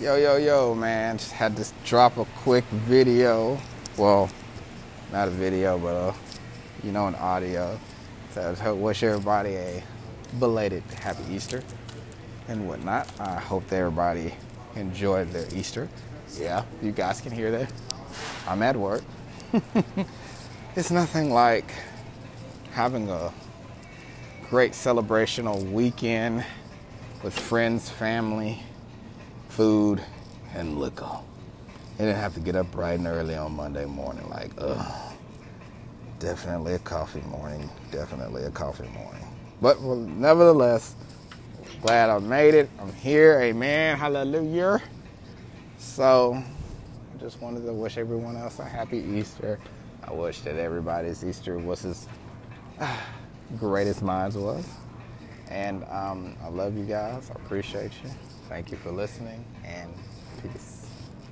Yo, yo, yo, man. Just had to drop a quick video. Well, not a video, but uh, you know, an audio. So I wish everybody a belated happy Easter and whatnot. I hope that everybody enjoyed their Easter. Yeah, you guys can hear that. I'm at work. it's nothing like having a great celebrational weekend with friends, family, food, and liquor. I didn't have to get up bright and early on Monday morning. Like, ugh. Definitely a coffee morning. Definitely a coffee morning. But well, nevertheless, glad I made it. I'm here. Amen. Hallelujah. So, I just wanted to wish everyone else a happy Easter. I wish that everybody's Easter was as great as mine was. And um, I love you guys. I appreciate you. Thank you for listening and peace.